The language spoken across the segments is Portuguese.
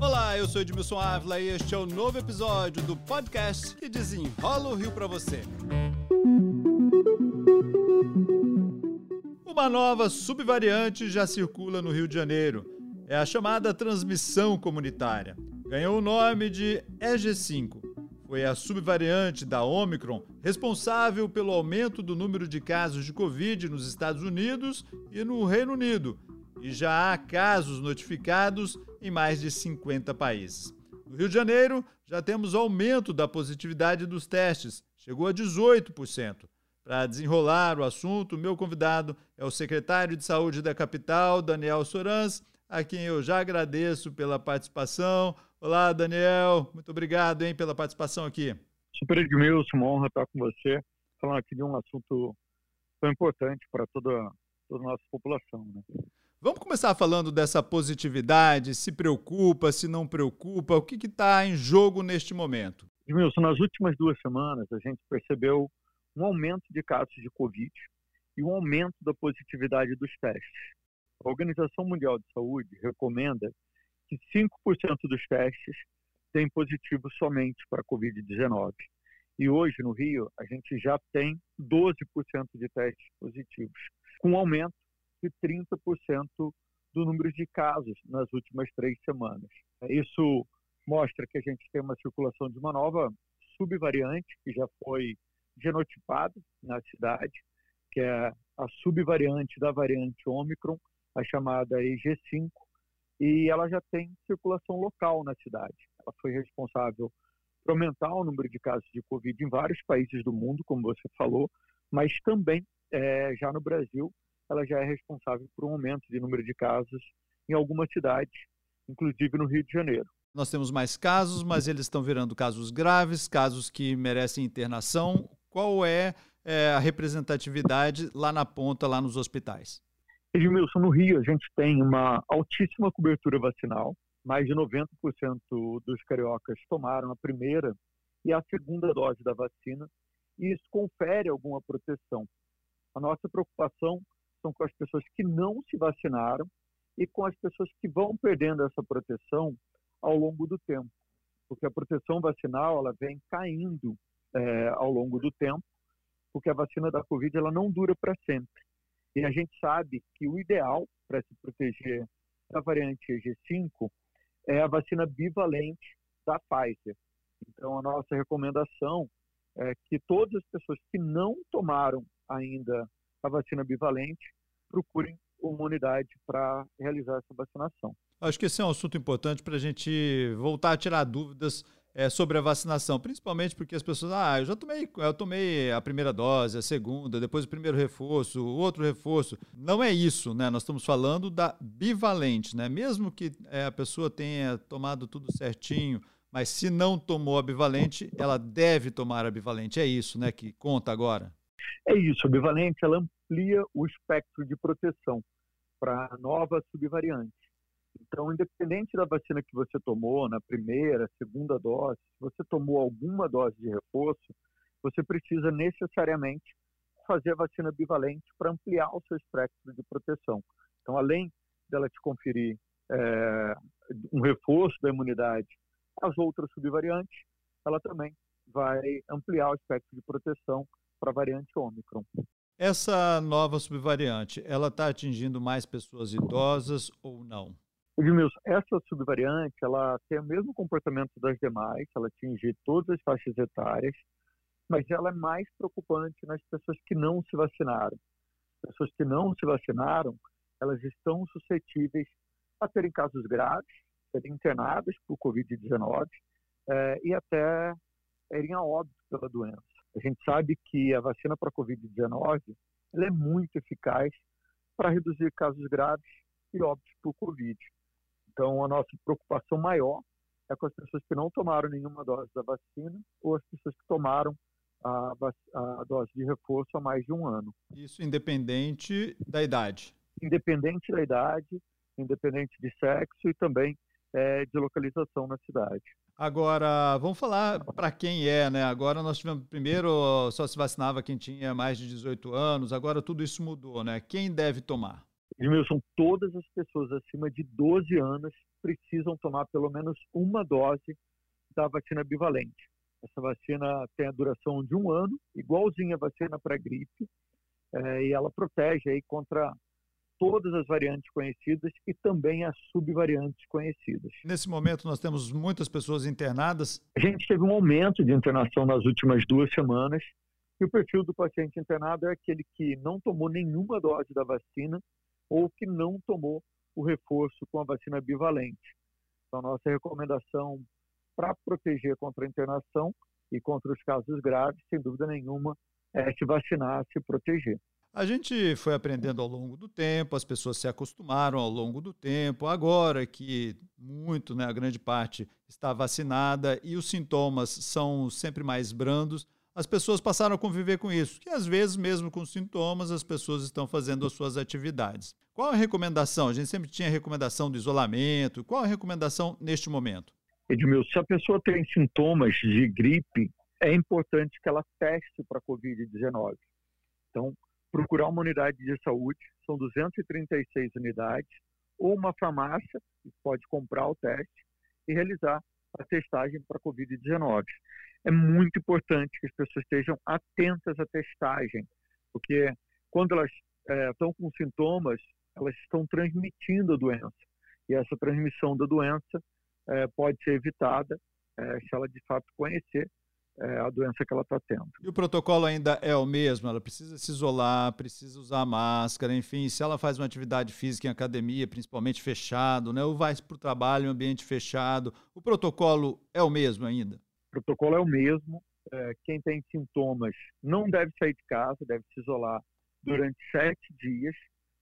Olá, eu sou Edmilson Ávila e este é o novo episódio do podcast que desenrola o Rio para você. Uma nova subvariante já circula no Rio de Janeiro. É a chamada transmissão comunitária. Ganhou o nome de EG5. Foi a subvariante da Omicron responsável pelo aumento do número de casos de Covid nos Estados Unidos e no Reino Unido. E já há casos notificados em mais de 50 países. No Rio de Janeiro, já temos aumento da positividade dos testes, chegou a 18%. Para desenrolar o assunto, meu convidado é o secretário de Saúde da capital, Daniel Sorans, a quem eu já agradeço pela participação. Olá, Daniel, muito obrigado hein, pela participação aqui. Super Edmilson, uma honra estar com você, falando aqui de um assunto tão importante para toda, toda a nossa população. Né? Vamos começar falando dessa positividade, se preocupa, se não preocupa, o que está em jogo neste momento? Edmilson, nas últimas duas semanas a gente percebeu um aumento de casos de Covid e um aumento da positividade dos testes. A Organização Mundial de Saúde recomenda que 5% dos testes têm positivo somente para Covid-19. E hoje, no Rio, a gente já tem 12% de testes positivos, com um aumento de 30% do número de casos nas últimas três semanas. Isso mostra que a gente tem uma circulação de uma nova subvariante que já foi genotipada na cidade, que é a subvariante da variante Omicron, a chamada EG5, e ela já tem circulação local na cidade. Ela foi responsável por aumentar o número de casos de Covid em vários países do mundo, como você falou, mas também é, já no Brasil ela já é responsável por um aumento de número de casos em algumas cidades, inclusive no Rio de Janeiro. Nós temos mais casos, mas eles estão virando casos graves, casos que merecem internação. Qual é, é a representatividade lá na ponta, lá nos hospitais? Edmilson, no Rio a gente tem uma altíssima cobertura vacinal. Mais de 90% dos cariocas tomaram a primeira e a segunda dose da vacina, e isso confere alguma proteção. A nossa preocupação são com as pessoas que não se vacinaram e com as pessoas que vão perdendo essa proteção ao longo do tempo, porque a proteção vacinal ela vem caindo é, ao longo do tempo, porque a vacina da Covid ela não dura para sempre. E a gente sabe que o ideal para se proteger da variante EG5 é a vacina bivalente da Pfizer. Então, a nossa recomendação é que todas as pessoas que não tomaram ainda a vacina bivalente, procurem uma unidade para realizar essa vacinação. Acho que esse é um assunto importante para a gente voltar a tirar dúvidas é, sobre a vacinação, principalmente porque as pessoas, ah, eu já tomei, eu tomei a primeira dose, a segunda, depois o primeiro reforço, o outro reforço. Não é isso, né? Nós estamos falando da bivalente, né? Mesmo que é, a pessoa tenha tomado tudo certinho, mas se não tomou a bivalente, ela deve tomar a bivalente. É isso, né? Que conta agora. É isso, a bivalente ela amplia o espectro de proteção para novas subvariantes. Então, independente da vacina que você tomou, na primeira, segunda dose, se você tomou alguma dose de reforço, você precisa necessariamente fazer a vacina bivalente para ampliar o seu espectro de proteção. Então, além dela te conferir é, um reforço da imunidade às outras subvariantes, ela também vai ampliar o espectro de proteção para a variante Ômicron. Essa nova subvariante, ela está atingindo mais pessoas idosas ou não? Edmilson, essa subvariante, ela tem o mesmo comportamento das demais, ela atinge todas as faixas etárias, mas ela é mais preocupante nas pessoas que não se vacinaram. As pessoas que não se vacinaram, elas estão suscetíveis a terem casos graves, serem internadas por Covid-19 é, e até irem a óbito pela doença. A gente sabe que a vacina para a Covid-19 é muito eficaz para reduzir casos graves e óbitos por Covid. Então, a nossa preocupação maior é com as pessoas que não tomaram nenhuma dose da vacina ou as pessoas que tomaram a, a dose de reforço há mais de um ano. Isso independente da idade? Independente da idade, independente de sexo e também é, de localização na cidade. Agora, vamos falar para quem é, né? Agora nós tivemos, primeiro só se vacinava quem tinha mais de 18 anos, agora tudo isso mudou, né? Quem deve tomar? Edmilson, todas as pessoas acima de 12 anos precisam tomar pelo menos uma dose da vacina bivalente. Essa vacina tem a duração de um ano, igualzinha a vacina para gripe, é, e ela protege aí contra todas as variantes conhecidas e também as subvariantes conhecidas. Nesse momento, nós temos muitas pessoas internadas. A gente teve um aumento de internação nas últimas duas semanas, e o perfil do paciente internado é aquele que não tomou nenhuma dose da vacina ou que não tomou o reforço com a vacina bivalente. Então, nossa recomendação para proteger contra a internação e contra os casos graves, sem dúvida nenhuma, é se vacinar, se proteger. A gente foi aprendendo ao longo do tempo, as pessoas se acostumaram ao longo do tempo. Agora que muito, né, a grande parte está vacinada e os sintomas são sempre mais brandos, as pessoas passaram a conviver com isso. Que às vezes, mesmo com sintomas, as pessoas estão fazendo as suas atividades. Qual a recomendação? A gente sempre tinha recomendação do isolamento. Qual a recomendação neste momento? Edmilson, se a pessoa tem sintomas de gripe, é importante que ela teste para a Covid-19. Então, procurar uma unidade de saúde, são 236 unidades, ou uma farmácia, que pode comprar o teste e realizar a testagem para a Covid-19. É muito importante que as pessoas estejam atentas à testagem, porque quando elas é, estão com sintomas, elas estão transmitindo a doença. E essa transmissão da doença é, pode ser evitada é, se ela de fato conhecer é, a doença que ela está tendo. E o protocolo ainda é o mesmo? Ela precisa se isolar, precisa usar máscara, enfim, se ela faz uma atividade física em academia, principalmente fechado, né, ou vai para o trabalho em ambiente fechado, o protocolo é o mesmo ainda? O protocolo é o mesmo. É, quem tem sintomas não deve sair de casa, deve se isolar durante sete dias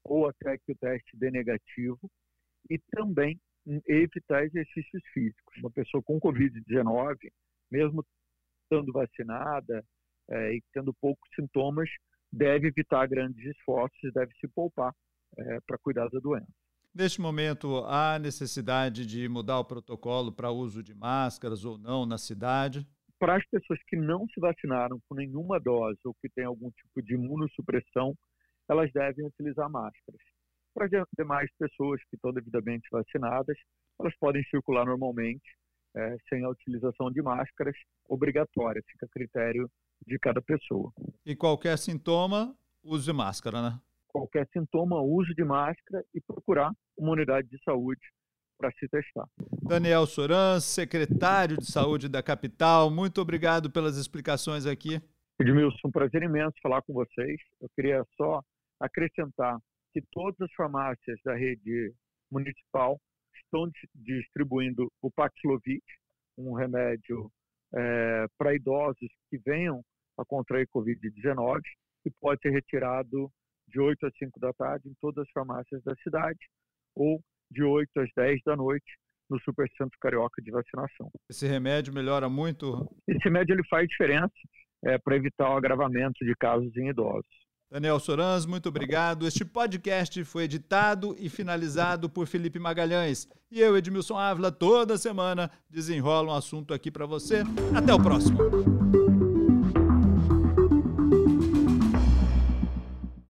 ou até que o teste dê negativo e também evitar exercícios físicos. Uma pessoa com Covid-19, mesmo estando vacinada é, e tendo poucos sintomas, deve evitar grandes esforços, deve se poupar é, para cuidar da doença. Neste momento, há necessidade de mudar o protocolo para uso de máscaras ou não na cidade? Para as pessoas que não se vacinaram com nenhuma dose ou que têm algum tipo de imunossupressão, elas devem utilizar máscaras. Para as demais pessoas que estão devidamente vacinadas, elas podem circular normalmente é, sem a utilização de máscaras obrigatória, fica a critério de cada pessoa. E qualquer sintoma, use máscara, né? Qualquer sintoma, uso de máscara e procurar uma unidade de saúde para se testar. Daniel Soran, secretário de Saúde da capital, muito obrigado pelas explicações aqui. Edmilson, um prazer imenso falar com vocês. Eu queria só acrescentar que todas as farmácias da rede municipal estão distribuindo o Paxlovid, um remédio é, para idosos que venham a contrair Covid-19 e pode ser retirado de 8 às 5 da tarde em todas as farmácias da cidade ou de 8 às 10 da noite no Supercentro Carioca de Vacinação. Esse remédio melhora muito? Esse remédio ele faz diferença é, para evitar o agravamento de casos em idosos. Daniel Sorans, muito obrigado. Este podcast foi editado e finalizado por Felipe Magalhães. E eu, Edmilson Ávila, toda semana desenrola um assunto aqui para você. Até o próximo.